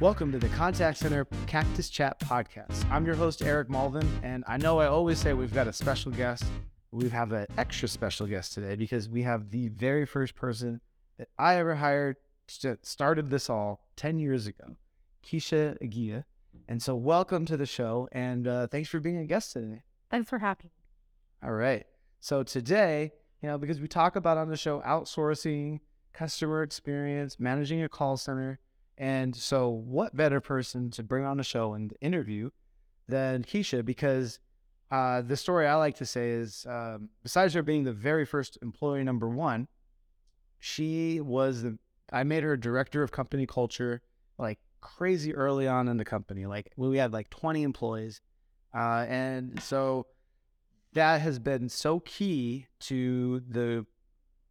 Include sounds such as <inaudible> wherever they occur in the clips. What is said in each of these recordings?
Welcome to the Contact Center Cactus Chat podcast. I'm your host, Eric Mulvin, and I know I always say we've got a special guest. We have an extra special guest today because we have the very first person that I ever hired that started this all 10 years ago, Kiezia Agia. And so, welcome to the show, and uh, thanks for being a guest today. Thanks for having me. All right. So, today, you know, because we talk about on the show outsourcing, customer experience, managing a call center. And so, what better person to bring on the show and interview than Kiezia? Because uh, the story I like to say is um, besides her being the very first employee number one, she was the, I made her director of company culture like crazy early on in the company. Like we had like 20 employees. Uh, and so that has been so key to the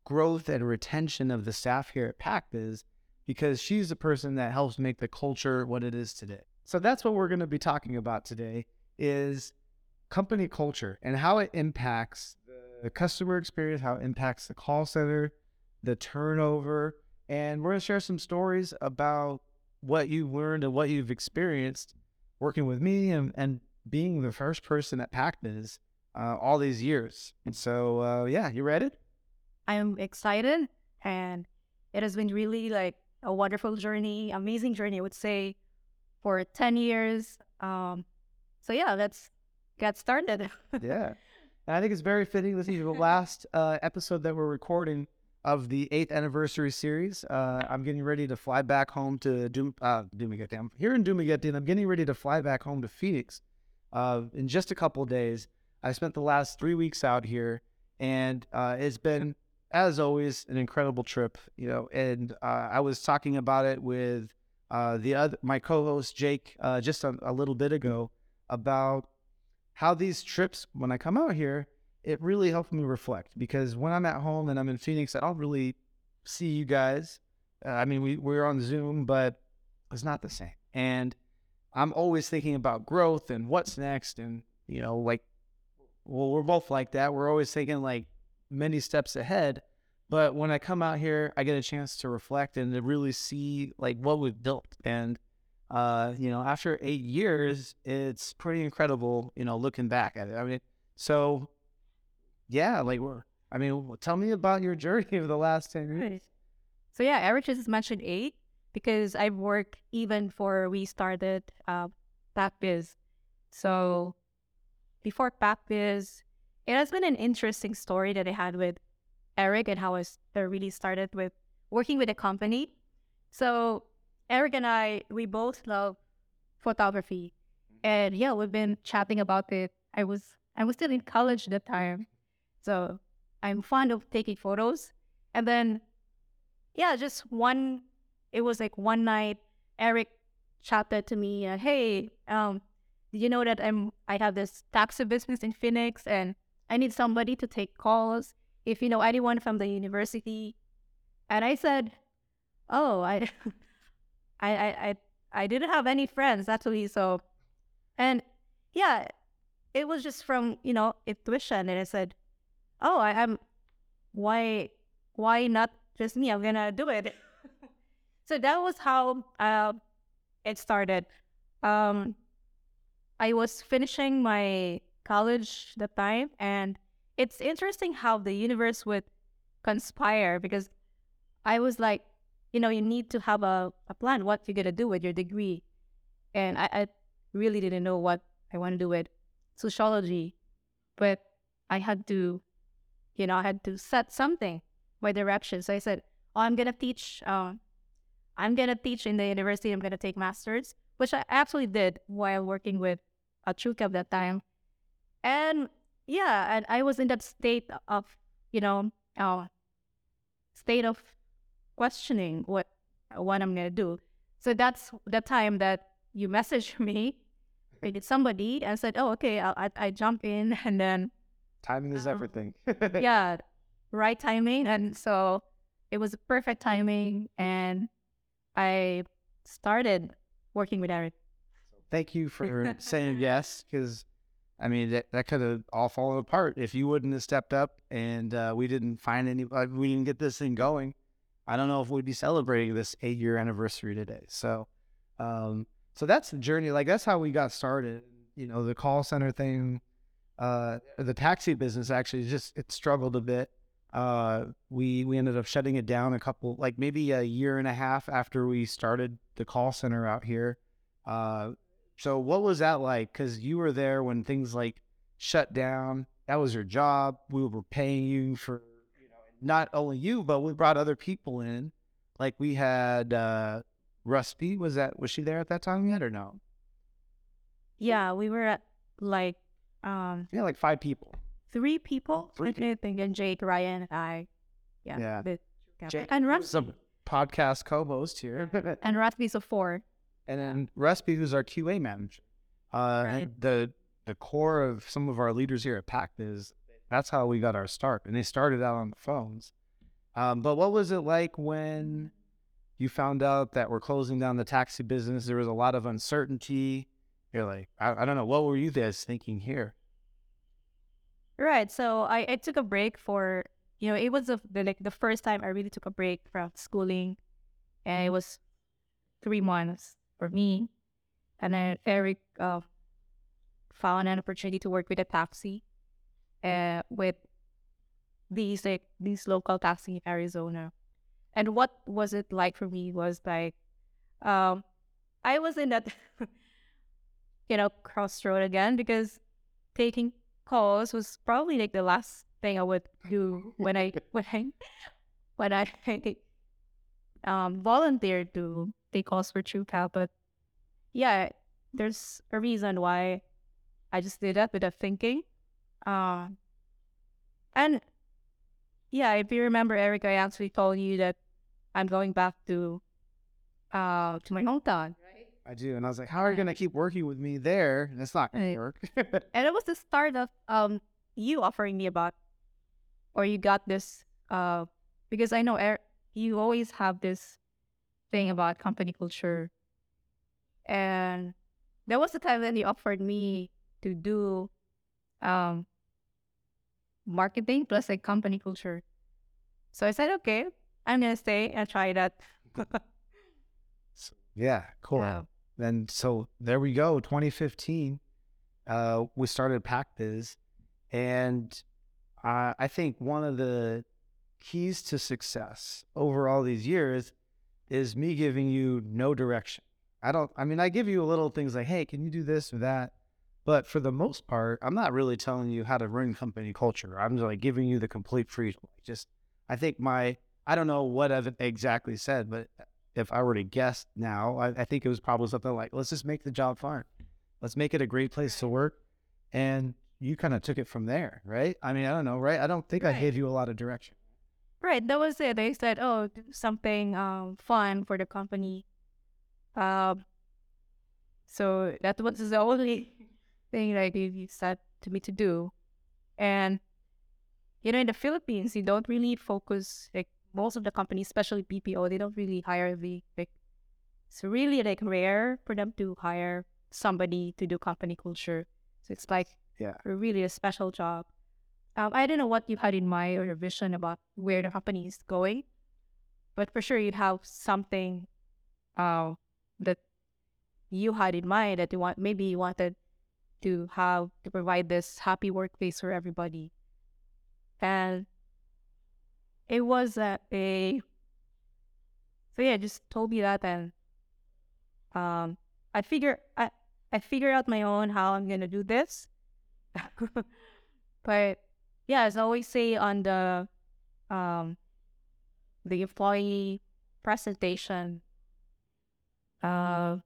growth and retention of the staff here at PacBiz because she's the person that helps make the culture what it is today. So that's what we're going to be talking about today is company culture and how it impacts the customer experience, how it impacts the call center, the turnover, and we're going to share some stories about what you've learned and what you've experienced working with me and, and being the first person at PacBiz uh, all these years. And so, uh, yeah, you ready? I'm excited, and it has been really like a wonderful journey, amazing journey, I would say, for 10 years. Um, so, yeah, let's get started. yeah. And I think it's very fitting. This is the <laughs> last uh, episode that we're recording of the eighth anniversary series. Uh, I'm getting ready to fly back home to Doom, uh, Dumaguete. I'm here in Dumaguete, and I'm getting ready to fly back home to Phoenix uh, in just a couple days. I spent the last three weeks out here, and uh, it's been, as always, an incredible trip. You know, and uh, I was talking about it with uh, the other my co-host Jake uh, just a, a little bit ago about how these trips, when I come out here, it really helps me reflect because when I'm at home and I'm in Phoenix, I don't really see you guys. Uh, I mean, we we're on Zoom, but it's not the same. And I'm always thinking about growth and what's next, and you know, like well, we're both like that. We're always thinking like many steps ahead. But when I come out here, I get a chance to reflect and to really see like what we've built. And uh, you know, after eight years, it's pretty incredible, you know, looking back at it. I mean, so yeah, like we're I mean, tell me about your journey <laughs> of the last 10 years. So yeah, Eric just mentioned eight because I've worked even before we started uh. So before PacBiz, it has been an interesting story that I had with Eric and how I really started with working with a company. So Eric and I, we both love photography, and yeah, we've been chatting about it. I was I was still in college at the time, so I'm fond of taking photos. And then, yeah, just one. It was like one night, Eric chatted to me, uh, "Hey, um, did you know that I'm I have this taxi business in Phoenix and I need somebody to take calls if you know anyone from the university. And I said, Oh, <laughs> I I I I, didn't have any friends actually, so and yeah, it was just from, you know, intuition and I said, Oh, I, am why why not just me? I'm gonna do it. <laughs> so that was how uh, it started. Um I was finishing my college the time, and it's interesting how the universe would conspire because I was like, you know, you need to have a, a plan what you're gonna do with your degree. And I, I really didn't know what I want to do with sociology. But I had to, you know, I had to set something, my direction. So I said, Oh, I'm gonna teach uh, I'm gonna teach in the university, I'm gonna take masters, which I actually did while working with a Chuka that time. And yeah, and I was in that state of, you know, uh, state of questioning what what I'm gonna do. So that's the time that you messaged <laughs> me, or did somebody, and said, "Oh, okay, I'll, I I jump in," <laughs> and then timing is um, everything. <laughs> yeah, right timing, and so it was perfect timing, and I started working with Eric thank you for saying yes because I mean that, that could have all fallen apart if you wouldn't have stepped up and uh, we didn't find any like, we didn't get this thing going. I don't know if we'd be celebrating this eight year anniversary today. So Um, so that's the journey. Like that's how we got started. You know, the call center thing, uh, the taxi business actually just it struggled a bit. Uh, we we ended up shutting it down a couple, like maybe a year and a half after we started the call center out here. So what was that like? Because you were there when things like shut down. That was your job. We were paying you for, you know, not only you, but we brought other people in. Like we had uh, Rusty. Was that was she there at that time yet or no? Yeah, we were at like um Yeah, like five people. three people. Three I think, and Jake, Ryan, and I. Yeah. Yeah. Jake and Rusty. a podcast co-host here, And Rusty's a four. And then Rusty, who's our QA manager. Uh, Right. the the core of some of our leaders here at PacBiz that's how we got our start, and they started out on the phones. Um, but what was it like when you found out that we're closing down the taxi business? There was a lot of uncertainty. You're like, I, I don't know, what were you guys thinking here? Right. So I, I took a break for you know it was the, the like the first time I really took a break from schooling, and it was three months for me, and then Eric uh, found an opportunity to work with a taxi, uh, with these like these local taxi in Arizona, and what was it like for me was like, um, I was in that <laughs> you know crossroad again because taking calls was probably like the last thing I would do <laughs> <laughs> when I when I when I um volunteered to take calls for TrueCal. But yeah, there's a reason why I just did that without thinking. Um and yeah, if you remember Eric, I actually told you that I'm going back to uh to my hometown. Right? I do, and I was like, how are you gonna keep working with me there? That's not gonna Right. work. <laughs> and it was the start of um you offering me about or you got this uh because I know er- you always have this thing about company culture and there was the time when he offered me to do um marketing plus like company culture so I said okay I'm gonna stay and try that <laughs> yeah, cool. Yeah. Then so there we go. 2015, uh, we started PacBiz, and uh, I think one of the keys to success over all these years is me giving you no direction. I don't. I mean, I give you little things like, "Hey, can you do this or that?" But for the most part, I'm not really telling you how to run company culture. I'm just like giving you the complete freedom. Just, I think my, I don't know what I've exactly said, but if I were to guess now, I, I think it was probably something like, let's just make the job fun. Let's make it a great place to work. And you kind of took it from there, right? I mean, I don't know, right? I don't think I gave you a lot of direction. Right, that was it. They said, "Oh, do something um fun for the company." Um, so that was the only thing that you said to me to do, and you know, in the Philippines, you don't really focus like most of the companies, especially BPO, they don't really hire the like. It's really like rare for them to hire somebody to do company culture. So it's like Yeah. really a special job. Um, I don't know what you had in mind or your vision about where the company is going, but for sure you'd have something uh, that you had in mind that you want. Maybe you wanted to have to provide this happy workplace for everybody, and it was a, a so yeah, just told me that and um, I figure I I figure out my own how I'm gonna do this. <laughs> but yeah, as I always say on the um the employee presentation, uh,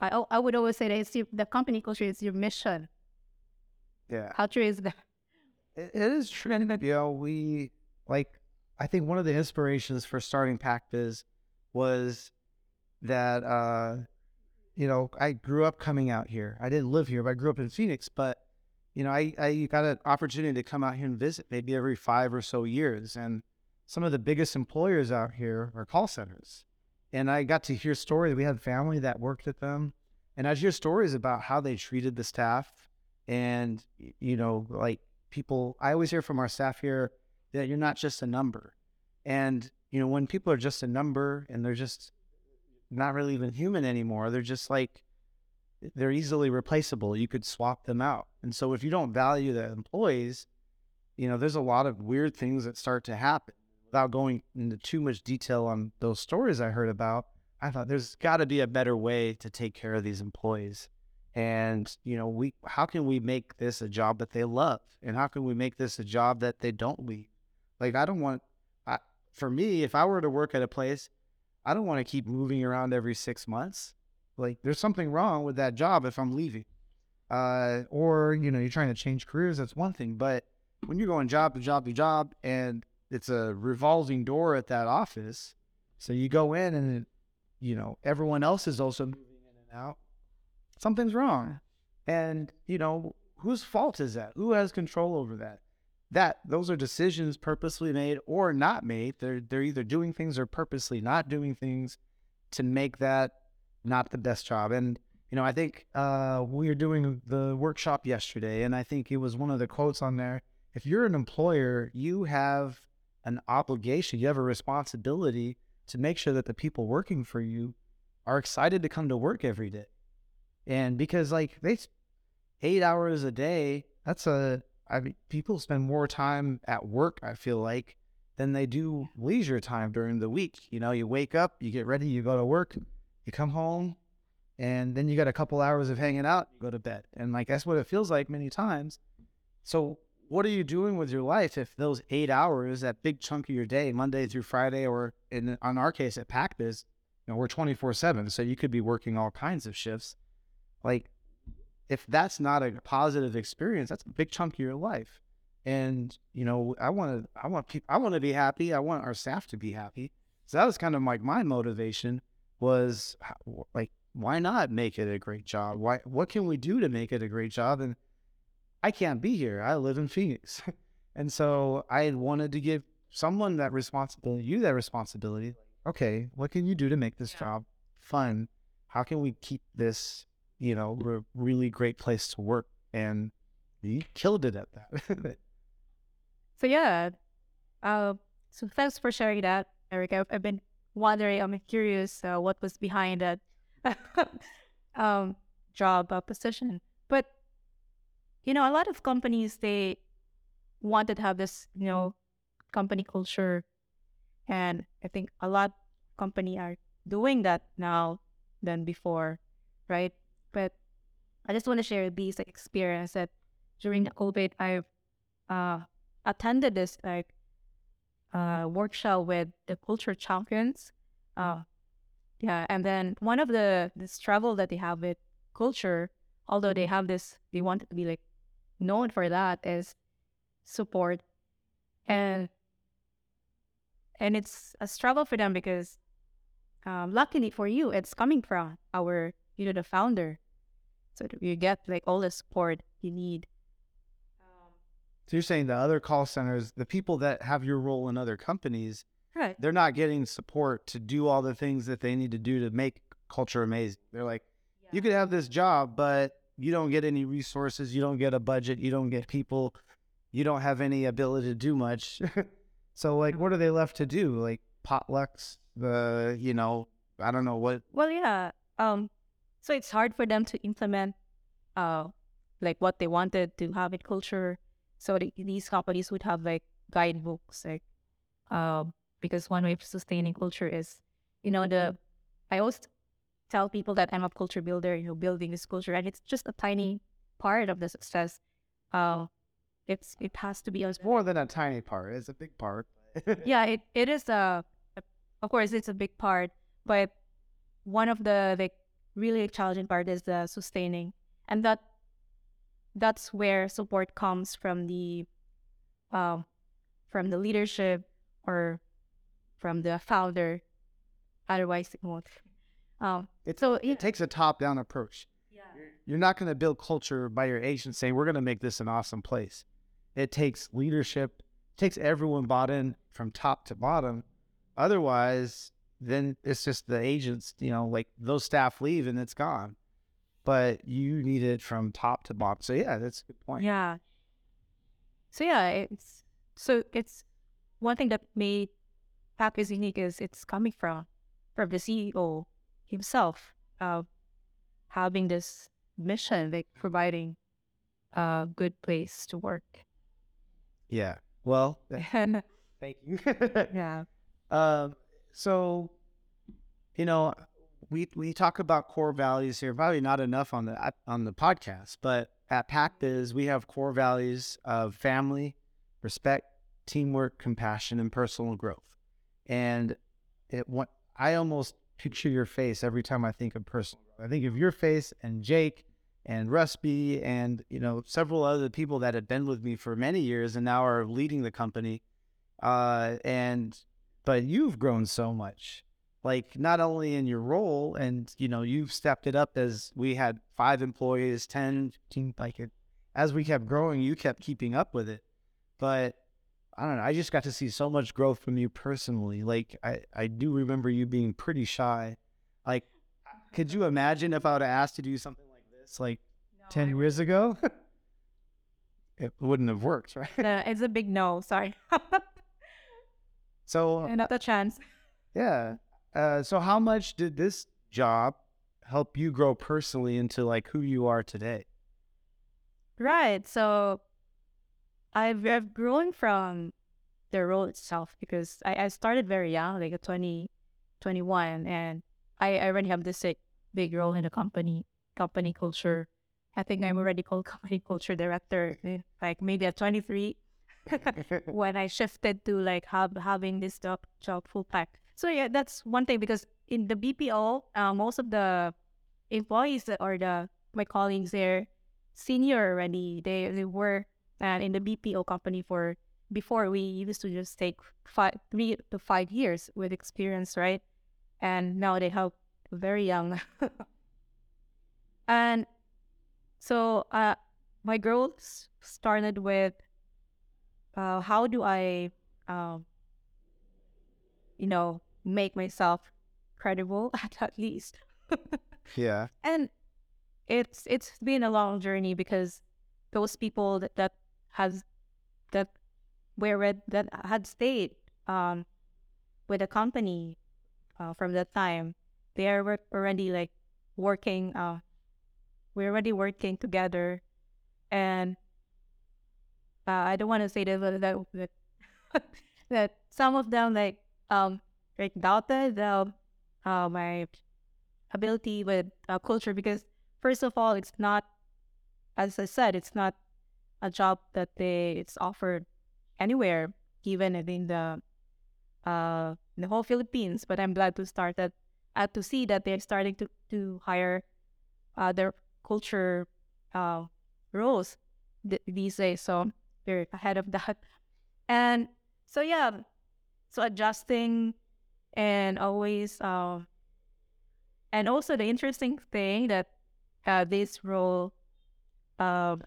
I I would always say that it's your, the company culture is your mission. Yeah. Culture is the It, it is true. You know, we like. I think one of the inspirations for starting PacBiz was that uh, you know I grew up coming out here. I didn't live here, but I grew up in Phoenix. But you know, I I got an opportunity to come out here and visit maybe every five or so years, and some of the biggest employers out here are call centers. And I got to hear stories. We had family that worked at them, and I hear stories about how they treated the staff, and you know, like people. I always hear from our staff here that you're not just a number, and you know, when people are just a number and they're just not really even human anymore. They're just like they're easily replaceable. You could swap them out. And so if you don't value the employees, you know, there's a lot of weird things that start to happen. Without going into too much detail on those stories I heard about, I thought there's got to be a better way to take care of these employees. And, you know, we how can we make this a job that they love? And how can we make this a job that they don't leave? Like I don't want I, for me, if I were to work at a place, I don't want to keep moving around every 6 months. Like there's something wrong with that job if I'm leaving. Uh, or, you know, you're trying to change careers, that's one thing, but when you're going job to job to job and it's a revolving door at that office, so you go in and you know everyone else is also moving in and out. Something's wrong, and you know whose fault is that? Who has control over that? That those are decisions purposely made or not made. They're they're either doing things or purposely not doing things to make that not the best job. And you know, I think uh, we were doing the workshop yesterday, and I think it was one of the quotes on there if you're an employer, you have an obligation, you have a responsibility to make sure that the people working for you are excited to come to work every day. And because like they eight hours a day, that's a I mean people spend more time at work, I feel like, than they do leisure time during the week. You know, you wake up, you get ready, you go to work, you come home, and then you got a couple hours of hanging out, you go to bed. And like that's what it feels like many times. So what are you doing with your life if those eight hours, that big chunk of your day, Monday through Friday, or in on our case at PacBiz, you know, we're twenty four seven, so you could be working all kinds of shifts. Like, if that's not a positive experience, that's a big chunk of your life. And you know, I want to, I want people, I want to be happy. I want our staff to be happy. So that was kind of like my motivation was like, why not make it a great job? Why, what can we do to make it a great job? And I can't be here. I live in Phoenix. <laughs> and so I wanted to give someone that responsibility, you that responsibility. Okay, what can you do to make this yeah. job fun? How can we keep this, you know, a really great place to work? And you killed it at that. <laughs> so yeah, uh, so thanks for sharing that, Eric. I've, I've been wondering. I'm curious uh, what was behind that <laughs> um, job uh, position. But you know, a lot of companies they wanted to have this, you know, company culture, and I think a lot company are doing that now than before, right? But I just want to share this experience that during the COVID, I've uh, attended this like uh, workshop with the culture champions. Uh, yeah, and then one of the this travel that they have with culture, although they have this, they want to be like known for that is support. And and it's a struggle for them because um, luckily for you it's coming from our you know the founder. So you get like all the support you need so you're saying the other call centers the people that have your role in other companies right they're not getting support to do all the things that they need to do to make culture amazing they're like yeah. you could have this job but you don't get any resources, you don't get a budget, you don't get people, you don't have any ability to do much. <laughs> so like what are they left to do? Like potlucks, the you know, I don't know what Well yeah. Um so it's hard for them to implement uh like what they wanted to have in culture. So the, these companies would have like guidebooks like um because one way of sustaining culture is you know the I always tell people that I'm a culture builder, you know, building this culture, and it's just a tiny part of the success. Uh, it's it has to be it's more than a tiny part. It's a big part. <laughs> yeah, it, it is a, of course it's a big part, but one of the like really challenging part is the sustaining, and that that's where support comes from the um from the leadership or from the founder. Otherwise, it won't um, it, so it takes a top down approach. Yeah. You're not going to build culture by your agent saying, we're going to make this an awesome place. It takes leadership, it takes everyone bought in from top to bottom. Otherwise, then it's just the agents, you know, like those staff leave and it's gone. But you need it from top to bottom. So, yeah, that's a good point. Yeah. So, yeah, it's so it's one thing that made PacBiz unique is it's coming from from the CEO himself uh, having this mission, like providing a good place to work. Yeah. Well, <laughs> thank you. <laughs> Yeah. Um, so, you know, we we talk about core values here. Probably not enough on the on the podcast, but at PacBiz we have core values of family, respect, teamwork, compassion, and personal growth. And it what I almost picture your face every time I think of personal growth. I think of your face and Jake and Rusty and you know several other people that have been with me for many years and now are leading the company. Uh, and but you've grown so much like not only in your role and you know you've stepped it up as we had five employees 10 15 like it as we kept growing you kept keeping up with it. But i don't know i just got to see so much growth from you personally. Like i i do remember you being pretty shy. Like could you imagine if i would have asked to do something like this like No, 10 I- years ago? <laughs> It wouldn't have worked right? No, it's a big no. Sorry, <laughs> so not a chance. Yeah. Uh, so how much did this job help you grow personally into like who you are today? Right. So I've, I've grown from the role itself because I, I started very young, like a 20, 21, and I, I already have this like, big role in the company, company culture. I think I'm already called <laughs> company culture director, like maybe at 23 <laughs> <laughs> when I shifted to like have, having this job, job full pack. So yeah, that's one thing because in the BPO, uh, most of the employees or the my colleagues there senior already. They they were uh, in the BPO company for before we used to just take five three to five years with experience, right? And now they have very young. <laughs> and so uh my growth started with uh how do I um you know make myself credible <laughs> at, at least Yeah. and it's it's been a long journey because those people that, that has that were with that had stayed um with the company uh, from that time they are already like working uh we're already working together and uh, I don't want to say that that that, <laughs> that some of them like um like doubted the uh, my ability with uh, culture because first of all it's not as i said it's not a job that they it's offered anywhere even in the uh in the whole philippines but i'm glad to start that uh, to see that they're starting to to hire uh their culture uh roles th- these days so they're ahead of <laughs> that. And so yeah so adjusting and always um and also the interesting thing that uh, this role um,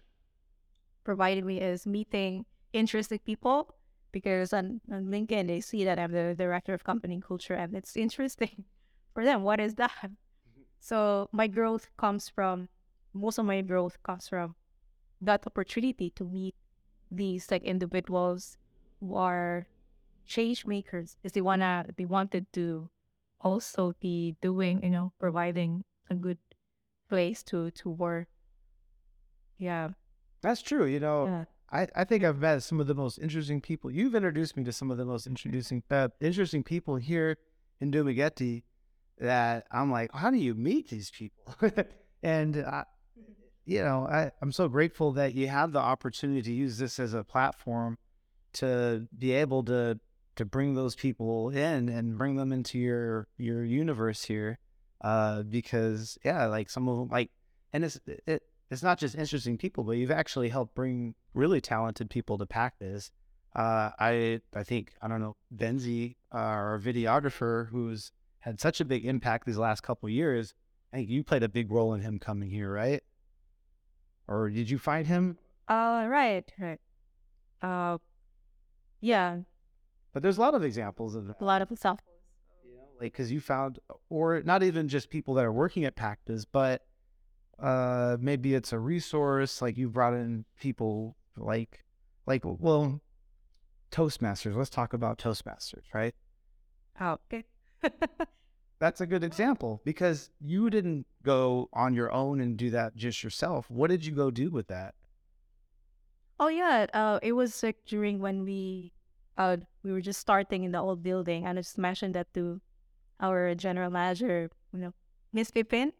provided me is meeting interesting people because on, on LinkedIn they see that I'm the director of company culture and it's interesting <laughs> for them. What is that? So my growth comes from most of my growth comes from that opportunity to meet these like individuals who are change makers is they wanna they wanted to also be doing, you know, providing a good place to to work. Yeah. That's true. You know, Yeah. I, I think I've met some of the most interesting people. You've introduced me to some of the most introducing uh, interesting people here in Dumaguete that I'm like, how do you meet these people? <laughs> and I, you know, I, I'm so grateful that you have the opportunity to use this as a platform to be able to to bring those people in and bring them into your your universe here. Uh, because yeah, like some of them, like, and it's it, it's not just interesting people, but you've actually helped bring really talented people to PacBiz. Uh, I I think I don't know Benzi, uh, our videographer, who's had such a big impact these last couple years. I think you played a big role in him coming here, right? Or did you find him? Uh right, right. Uh yeah, But there's a lot of examples of that. a lot of stuff. you know, like because you found, or not even just people that are working at PacBiz, but uh, maybe it's a resource. Like you brought in people like, like well, Toastmasters. Let's talk about Toastmasters, right? Oh, okay. <laughs> that's a good example because you didn't go on your own and do that just yourself. What did you go do with that? Oh yeah, uh, it was like during when we, uh, we were just starting in the old building, and I just mentioned that to our general manager, you know, Miss Pipin,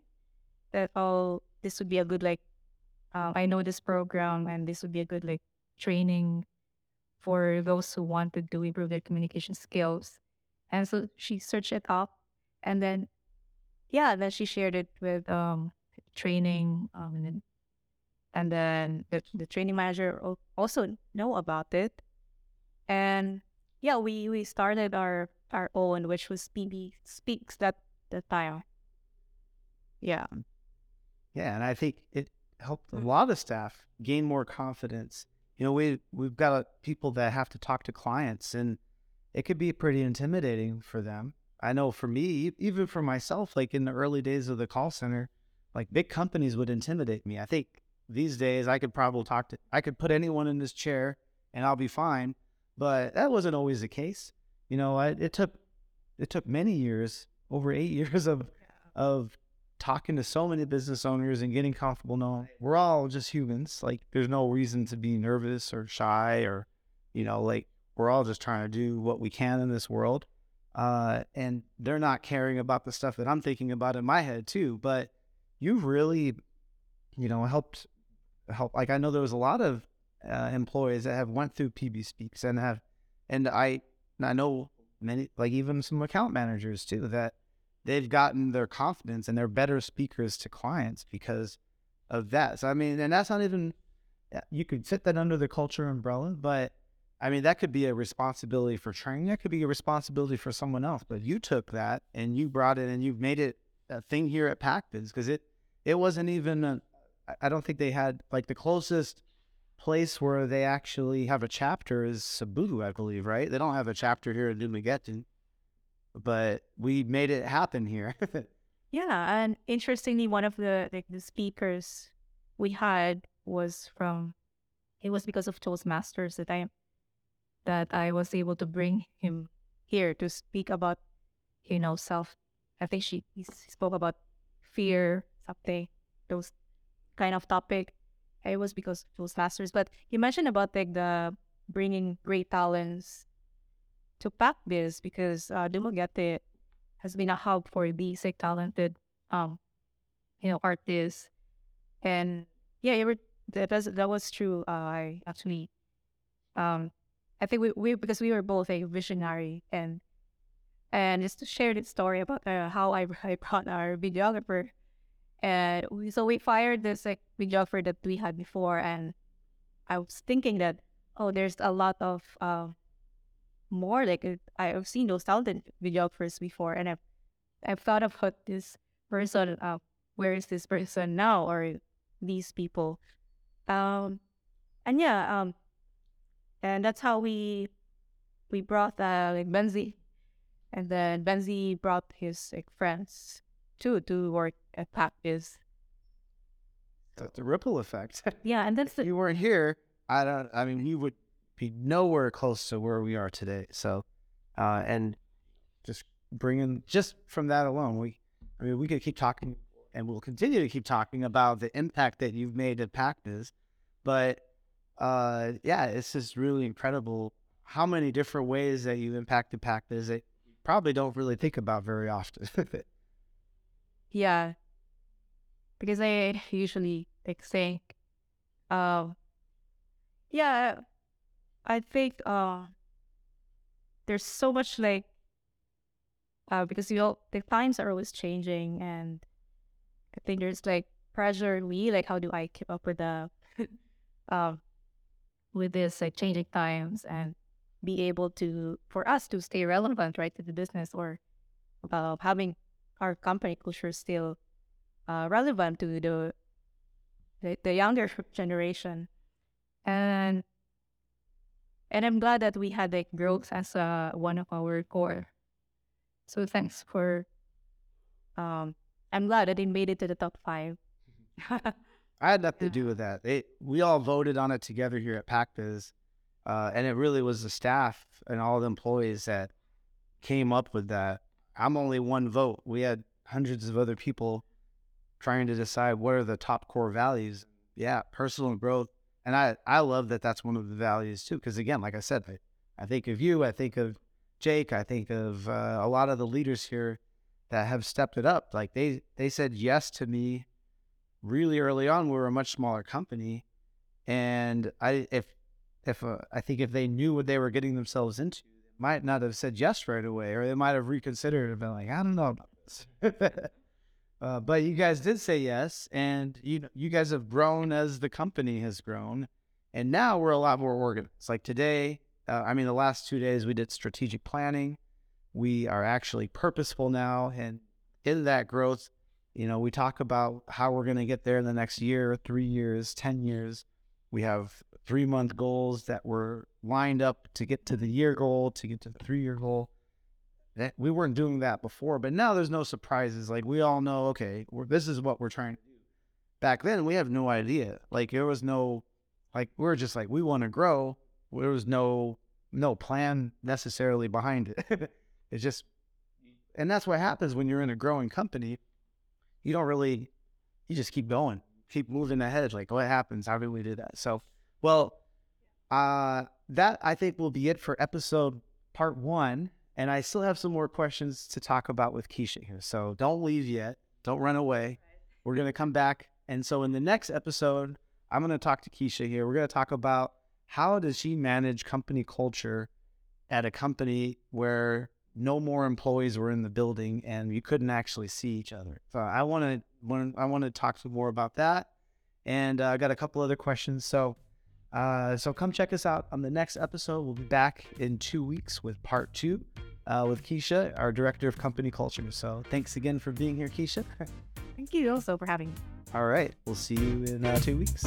that oh, this would be a good like, uh, I know this program, and this would be a good like training for those who wanted to improve their communication skills. And so she searched it up, and then, yeah, then she shared it with um training, um, and then and then the, the training manager also know about it and yeah we we started our our own which was pb speaks that the time yeah Yeah, and I think it helped a Mm. lot of staff gain more confidence. You know, we we've got people that have to talk to clients, and it could be pretty intimidating for them. I know for me, even for myself, like in the early days of the call center, like big companies would intimidate me. I think these days I could probably talk to, I could put anyone in this chair and I'll be fine. But that wasn't always the case. You know, I, it took it took many years, over eight <laughs> years of of talking to so many business owners and getting comfortable knowing we're all just humans. Like there's no reason to be nervous or shy or, you know, like we're all just trying to do what we can in this world. Uh, and they're not caring about the stuff that I'm thinking about in my head too. But you've really, you know, helped help. Like I know there was a lot of uh, employees that have went through PB Speaks and have, and I, I know many, like even some account managers too, that they've gotten their confidence and they're better speakers to clients because of that. So I mean, and that's not even you could fit that under the culture umbrella, but I mean that could be a responsibility for training. That could be a responsibility for someone else. But you took that and you brought it and you've made it a thing here at PacBiz because it it wasn't even a, I don't think they had like the closest place where they actually have a chapter is Cebu, I believe, right? They don't have a chapter here in Dumaguete but we made it happen here. <laughs> yeah and interestingly one of the the speakers we had was from it was because of toastmasters that i that i was able to bring him here to speak about you know self i think she he spoke about fear something those kind of topic it was because of toastmasters but you mentioned about like the bringing great talents to PacBiz because uh, has been a hub for these like talented um you know artists. And yeah were that was that was true uh, i actually um i think we, we because we were both a visionary and and just to share this story about uh, how I, I brought our videographer and we, so we fired this like videographer that we had before and i was thinking that oh there's a lot of um more like uh, i've seen those talented videographers before and i've I've thought about this person. Uh, where is this person now, or these people? Um, and yeah, um, and that's how we we brought uh, like Benzi, and then Benzi brought his like friends too to work at PacBiz. That's a ripple effect. <laughs> Yeah, and that's if the, you weren't here, I don't. I mean, you would be nowhere close to where we are today. So, uh, and just bringing just from that alone, we. I mean, we could keep talking, and we'll continue to keep talking about the impact that you've made at PacBiz, but uh, yeah, it's just really incredible how many different ways that you impacted PacBiz that you probably don't really think about very often. <laughs> yeah, because I <laughs> usually like think, um, yeah, I think uh, there's so much like uh, because you know the times are always changing, and I think there's like pressure in me, like how do I keep up with the um <laughs> with this like changing times and be able to for us to stay relevant, right, to the business or uh, having our company culture still uh, relevant to the, the the younger generation, and and I'm glad that we had like growth as uh, one of our core. So thanks for. Um, I'm glad that it made it to the top five. I had nothing to <laughs> do with that. They, we all voted on it together here at PacBiz, uh, and it really was the staff and all the employees that came up with that. I'm only one vote. We had hundreds of other people trying to decide what are the top core values. Yeah, personal growth. And I, I love that that's one of the values too. Because again, like I said, I, I think of you, I think of Jake, I think of uh, a lot of the leaders here that have stepped it up. Like they, they said yes to me really early on. We were a much smaller company. And I, if, if uh, I think if they knew what they were getting themselves into, they might not have said yes right away, or they might have reconsidered and been like, I don't know about this. <laughs> Uh, but you guys did say yes, and you you guys have grown as the company has grown, and now we're a lot more organized. Like today, uh, I mean, the last two days we did strategic planning. We are actually purposeful now, and in that growth, you know, we talk about how we're going to get there in the next year, three years, ten years. We have three month goals that were lined up to get to the year goal, to get to the three year goal that we weren't doing that before, but now there's no surprises. Like we all know, okay, this is what we're trying to do. Back then, we have no idea. Like there was no, like we are just like we want to grow. There was no no plan necessarily behind it. <laughs> it's just, and that's what happens when you're in a growing company. You don't really, you just keep going, keep moving ahead. Like what happens? How do we do that? So, well, uh, that I think will be it for episode part one. And I still have some more questions to talk about with Kiezia here. So don't leave yet. Don't run away. We're going to come back. And so in the next episode, I'm going to talk to Kiezia here. We're going to talk about how does she manage company culture at a company where no more employees were in the building and you couldn't actually see each other. So I want to learn. I want to talk some more about that. And uh, I got a couple other questions. So uh, so come check us out on the next episode. We'll be back in two weeks with part two uh, with Kiezia, our director of company culture. So thanks again for being here, Kiezia. Thank you also for having me. All right. We'll see you in uh, two weeks.